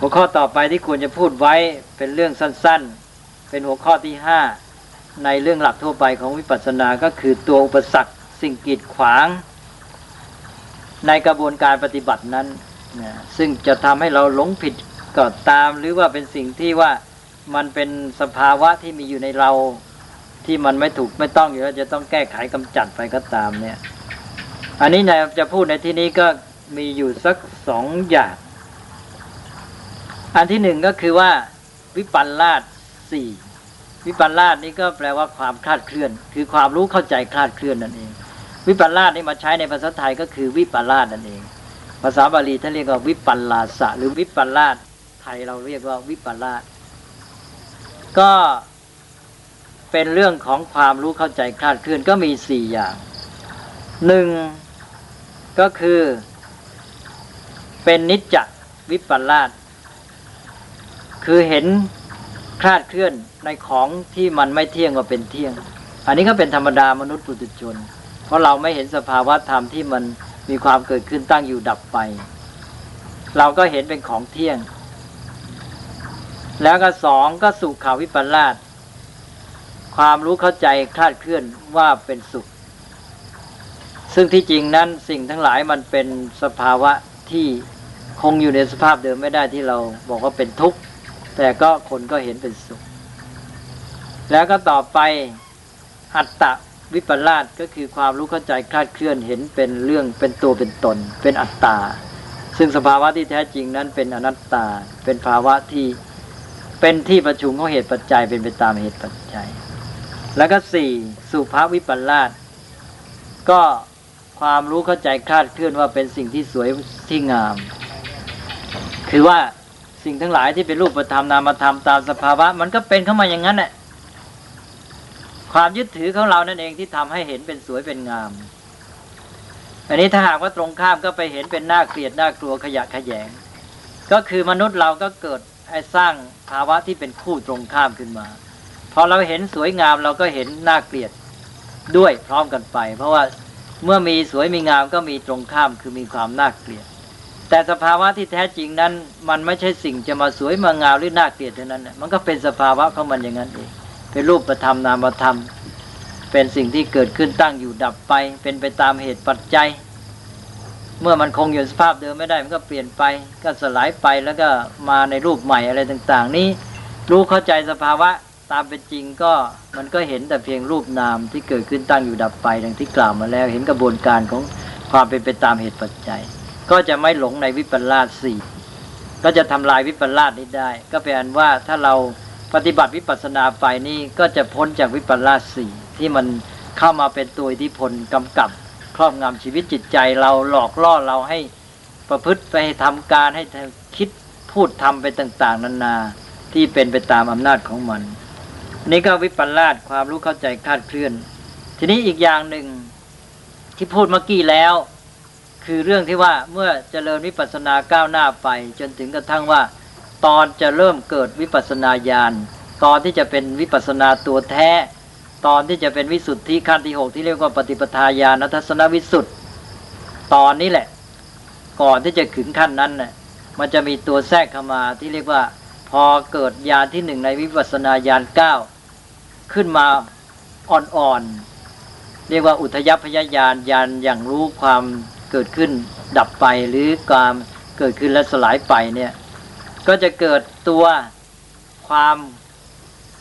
หัวข้อต่อไปที่ควรจะพูดไว้เป็นเรื่องสั้นๆ เป็นหัวข้อที่ห้าในเรื่องหลักทั่วไปของวิปัสสนาก็คือตัวอุปสรรคสิ่งกีดขวาง ในกระบวนการปฏิบัตินั้นนะซึ่งจะทำให้เราหลงผิดก็ตาม หรือว่าเป็นสิ่งที่ว่ามันเป็นสภาวะที่มีอยู่ในเราที่มันไม่ถูกไม่ต้องอยู่แล้วจะต้องแก้ไขกำจัดไปก็ตามเนี่ย อันนี้นายจะพูดในที่นี้ก็มีอยู่สักสองอย่าง อันที่หนึ่งก็คือว่าวิปัลลาสสี่วิปัลลาสนี่ก็แปลว่าความคลาดเคลื่อน คือความรู้เข้าใจคลาดเคลื่อนนั่นเอง วิปัลลาสนี่มาใช้ในภาษาไทยก็คือวิปัลลาสนั่นเอง ภาษาบาลีท่านเรียกว่าวิปัลลาสะ หรือวิปัลลาสไทยเราเรียกว่าวิปัลลาสก็เป็นเรื่องของความรู้เข้าใจคลาดเคลื่อนก็มีสี่อย่างหนึ่งก็คือ เป็นนิจจวิปัลลาส คือเห็นคลาดเคลื่อนในของที่มันไม่เที่ยงว่าเป็นเที่ยง อันนี้ก็เป็นธรรมดามนุษย์ปุถุชน เพราะเราไม่เห็นสภาวะธรรมที่มันมีความเกิดขึ้นตั้งอยู่ดับไป เราก็เห็นเป็นของเที่ยง แล้วก็สองก็สุขขาวิปัลลาสความรู้เข้าใจคลาดเคลื่อนว่าเป็นสุข ซึ่งที่จริงนั้นสิ่งทั้งหลายมันเป็นสภาวะที่คงอยู่ในสภาพเดิมไม่ได้ที่เราบอกว่าเป็นทุกข์ แต่ก็คนก็เห็นเป็นสุข แล้วก็ต่อไปอัตตะวิปลาสก็คือความรู้เข้าใจคลาดเคลื่อนเห็นเป็นเรื่องเป็นตัวเป็นตน เป็นอัตตา ซึ่งสภาวะที่แท้จริงนั้นเป็นอนัตตา เป็นภาวะที่เป็นที่ประชุมของเหตุปัจจัยเป็นไปตามเหตุปัจจัย แล้วก็สี่สุภาวิปัลลาสก็ความรู้เข้าใจคลาดเคลื่อนว่าเป็นสิ่งที่สวยที่งาม คือว่า สิ่งทั้งหลายที่เป็นรูปธรรมนามธรรมตามสภาวะ มันก็เป็นเข้ามาอย่างนั้นแหละความยึดถือของเรานั่นเองที่ทำให้เห็นเป็นสวยเป็นงาม อันนี้ถ้าหากว่าตรงข้ามก็ไปเห็นเป็นหน่าเกลียดหน่ากลัวขยะขยง ก็คือมนุษย์เราก็เกิดไอ้สร้างภาวะที่เป็นคู่ตรงข้ามขึ้นมา พอเราเห็นสวยงามเราก็เห็นหน่าเกลียดด้วยพร้อมกันไป เพราะว่าเมื่อมีสวยมีงามก็มีตรงข้ามคือมีความน่าเกลียด แต่สภาวะที่แท้จริงนั้น มันไม่ใช่สิ่งจะมาสวยมางามหรือน่าเกลียดเท่านั้นมันก็เป็นสภาวะของมันอย่างนั้นเองเป็นรูปธรรมนามธรรม เป็นสิ่งที่เกิดขึ้นตั้งอยู่ดับไป เป็นไปตามเหตุปัจจัย เมื่อมันคงอยู่สภาพเดิมไม่ได้มันก็เปลี่ยนไป ก็สลายไปแล้วก็มาในรูปใหม่อะไรต่าง ๆ นี้ รู้เข้าใจสภาวะตามเป็นจริงก็มันก็เห็นแต่เพียงรูปนามที่เกิดขึ้นตั้งอยู่ดับไปดังที่กล่าวมาแล้ว เห็นกระบวนการของความเป็นไปตามเหตุปัจจัย ก็จะไม่หลงในวิปลาสสี่ก็จะทำลายวิปลาสนี้ได้ ก็แปลว่าถ้าเราปฏิบัติวิปัสสนาไปนี่ก็จะพ้นจากวิปลาสสี่ที่มันเข้ามาเป็นตัวอิทธิพลกำกับครอบงำชีวิตจิตใจเราหลอกล่อเราให้ประพฤติไปทำการให้คิดพูดทำไปต่าง ๆ นานาที่เป็นไปตามอำนาจของมัน นี่ก็วิปลาสความรู้เข้าใจคาดเคลื่อน ทีนี้อีกอย่างหนึ่งที่พูดเมื่อกี้แล้ว คือเรื่องที่ว่าเมื่อเจริญวิปัสสนาก้าวหน้าไป จนถึงกระทั่งว่า ตอนจะเริ่มเกิดวิปัสสนาญาณตอนที่จะเป็นวิปัสสนาตัวแท้ ตอนที่จะเป็นวิสุทธิขั้นที่หกที่เรียกว่าปฏิปทาญาณทัศนวิสุทธิตอนนี้แหละ ก่อนที่จะถึงขั้นนั้นน่ะมันจะมีตัวแทรกเข้ามาที่เรียกว่า พอเกิดญาณที่หนึ่งในวิปัสสนาญาณเก้าขึ้นมาอ่อนๆเรียกว่าอุทยพยายานยานอย่างรู้ความ เกิดขึ้นดับไปหรือความเกิดขึ้นและสลายไปเนี่ยก็จะเกิดตัวความ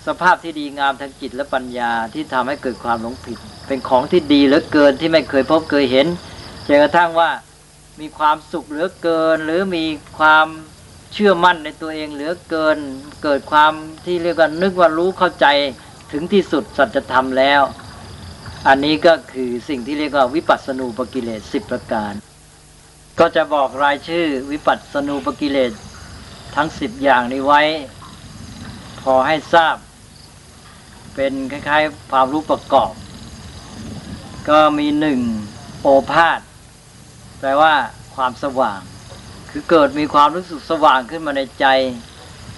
สภาพที่ดีงามทางจิตและปัญญาที่ทำให้เกิดความหลงผิด เป็นของที่ดีเหลือเกินที่ไม่เคยพบเคยเห็นจนกระทั่งว่ามีความสุขเหลือเกิน หรือมีความเชื่อมั่นในตัวเองเหลือเกิน เกิดความที่เรียกว่านึกว่ารู้เข้าใจถึงที่สุดสัจธรรมแล้ว อันนี้ก็คือสิ่งที่เรียกว่าวิปัสสนูปกิเลสสิบประการ ก็จะบอกรายชื่อวิปัสสนูปกิเลสทั้งสิบอย่างนี้ไว้ พอให้ทราบ เป็นคล้ายๆความรู้ประกอบ ก็มีหนึ่งโอภาษแปลว่าความสว่าง คือเกิดมีความรู้สึกสว่างขึ้นมาในใจ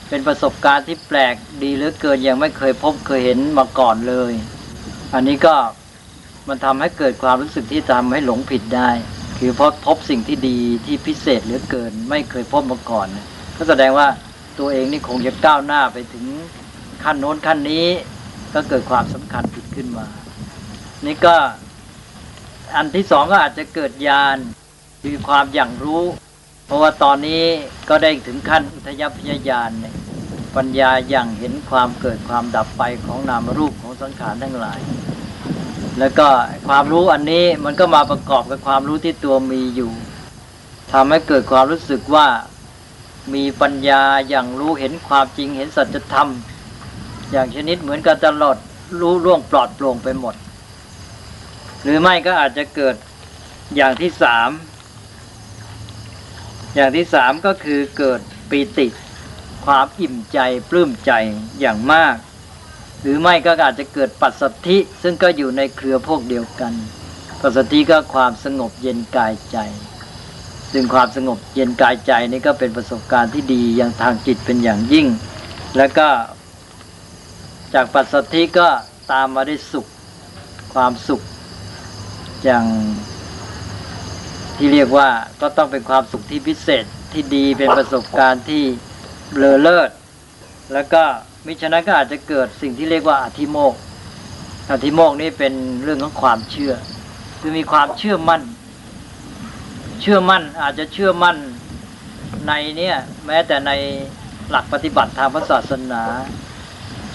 เป็นประสบการณ์ที่แปลกดีเหลือเกินยังไม่เคยพบเคยเห็นมาก่อนเลย อันนี้ก็ มันทำให้เกิดความรู้สึกที่ทำให้หลงผิดได้ คือพบพบสิ่งที่ดีที่พิเศษเหลือเกิน ไม่เคยพบมาก่อน ก็แสดงว่าตัวเองนี่คงจะก้าวหน้าไปถึงขั้นโน้นขั้นนี้ ก็เกิดความสำคัญผิดขึ้นมา นี่ก็อันที่สองก็อาจจะเกิดญาณคือความอย่างรู้ เพราะว่าตอนนี้ก็ได้ถึงขั้นอุทยพยญาณเนี่ยปัญญาอย่างเห็นความเกิดความดับไปของนามรูปของสังขารทั้งหลาย แล้วก็ความรู้อันนี้มันก็มาประกอบกับความรู้ที่ตัวมีอยู่ทำให้เกิดความรู้สึกว่ามีปัญญาอย่างรู้เห็นความจริงเห็นสัจธรรม อย่างชนิดเหมือนกันตลอดรู้ร่วงปลอดโปร่งไปหมด หรือไม่ก็อาจจะเกิดอย่างที่สามอย่างที่สามก็คือเกิดปีติ ความอิ่มใจปลื้มใจอย่างมาก หรือไม่ก็อาจจะเกิดปัสสัทธิซึ่งก็อยู่ในเครือพวกเดียวกัน ปัสสัทธิก็ความสงบเย็นกายใจ ซึ่งความสงบเย็นกายใจนี่ก็เป็นประสบการณ์ที่ดีอย่างทางจิตเป็นอย่างยิ่ง แล้วก็จากปัสสัทธิก็ตามมาได้สุขความสุข อย่างที่เรียกว่าก็ต้องเป็นความสุขที่พิเศษที่ดีเป็นประสบการณ์ที่เลอเลิศแล้วก็ มิฉะนั้นก็อาจจะเกิดสิ่งที่เรียกว่าอธิโมกอธิโมกนี่เป็นเรื่องของความเชื่อ คือมีความเชื่อมั่น เชื่อมั่นอาจจะเชื่อมั่นในเนี่ยแม้แต่ในหลักปฏิบัติทางพระศาสนา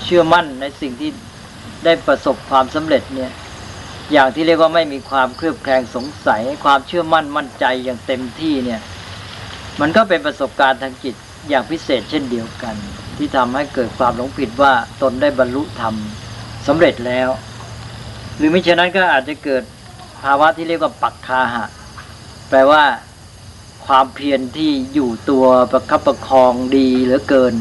เชื่อมั่นในสิ่งที่ได้ประสบความสำเร็จเนี่ยอย่างที่เรียกว่าไม่มีความเคลือบแคลงสงสัย ความเชื่อมั่นมั่นใจอย่างเต็มที่เนี่ย มันก็เป็นประสบการณ์ทางจิตอย่างพิเศษเช่นเดียวกัน ที่ทำให้เกิดความหลงผิดว่าตนได้บรรลุธรรมสำเร็จแล้ว หรือไม่เช่นนั้นก็อาจจะเกิดภาวะที่เรียกว่าปักคาหะ แปลว่า ความเพียรที่อยู่ตัวประคับประคองดีเหลือเกิน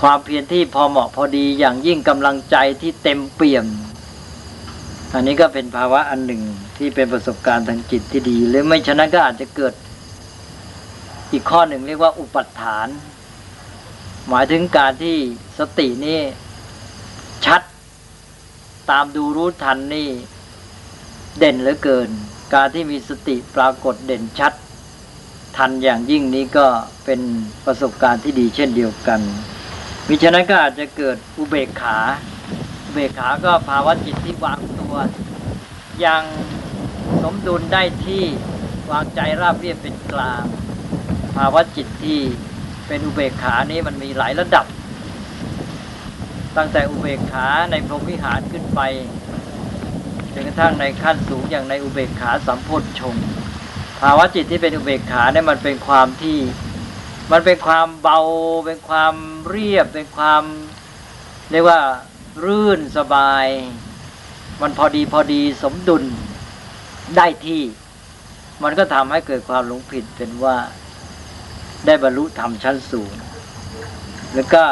ความเพียรที่พอเหมาะพอดีอย่างยิ่งกำลังใจที่เต็มเปี่ยม อันนี้ก็เป็นภาวะอันหนึ่งที่เป็นประสบการณ์ทางจิตที่ดี หรือไม่ฉะนั้นก็อาจจะเกิดอีกข้อหนึ่งเรียกว่าอุปัฏฐาน หมายถึงการที่สตินี่ชัดตามดูรู้ทันนี่เด่นเหลือเกิน การที่มีสติปรากฏเด่นชัด ทันอย่างยิ่งนี้ก็เป็นประสบการณ์ที่ดีเช่นเดียวกันมิฉะนั้นก็อาจจะเกิดอุเบกขาอุเบกขาก็ภาวะจิตที่วางตัวยังสมดุลได้ที่วางใจราบเรียบเป็นกลาง ภาวะจิตที่ เป็นอุเบกขานี้มันมีหลายระดับ ตั้งแต่อุเบกขาในพรหมวิหารขึ้นไปจนกระทั่งในขั้นสูงอย่างในอุเบกขาสัมโพธชงภาวะจิตที่เป็นอุเบกขาเนี่ยมันเป็นความที่มันเป็นความเบา เป็นความเรียบ เป็นความเรียกว่ารื่นสบาย มันพอดีพอดีสมดุลได้ที่ มันก็ทำให้เกิดความหลงผิดเป็นว่า ได้บรรลุธรรมชั้นสูง แล้วก็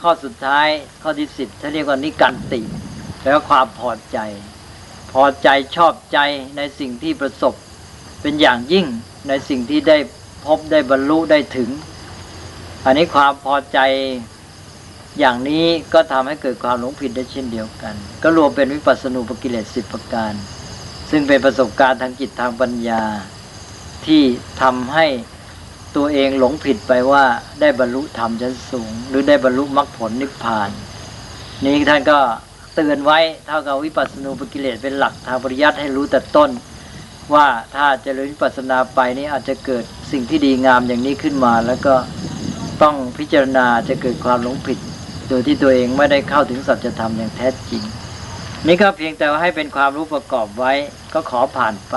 ข้อสุดท้ายข้อที่สิบถ้าเรียกว่านิกันติแปลว่าความพอใจ พอใจชอบใจในสิ่งที่ประสบ เป็นอย่างยิ่งในสิ่งที่ได้พบได้บรรลุได้ถึง อันนี้ความพอใจอย่างนี้ก็ทำให้เกิดความหลงผิดได้เช่นเดียวกัน ก็รวมเป็นวิปัสสนูปกิเลสสิบประการ ซึ่งเป็นประสบการณ์ทางจิตทางปัญญาที่ทำให้ ตัวเองหลงผิดไปว่าได้บรรลุธรรมชั้นสูง หรือได้บรรลุมรรคผลนิพพาน นี้ท่านก็เตือนไว้เท่ากับวิปัสสนูปกิเลสเป็นหลักทางปริยัติให้รู้แต่ต้น ว่าถ้าเจริญวิปัสสนาไปนี้อาจจะเกิดสิ่งที่ดีงามอย่างนี้ขึ้นมา แล้วก็ต้องพิจารณาจะเกิดความหลงผิด โดยที่ตัวเองไม่ได้เข้าถึงสัจธรรมอย่างแท้จริง นี่ก็เพียงแต่ว่าให้เป็นความรู้ประกอบไว้ก็ขอผ่านไป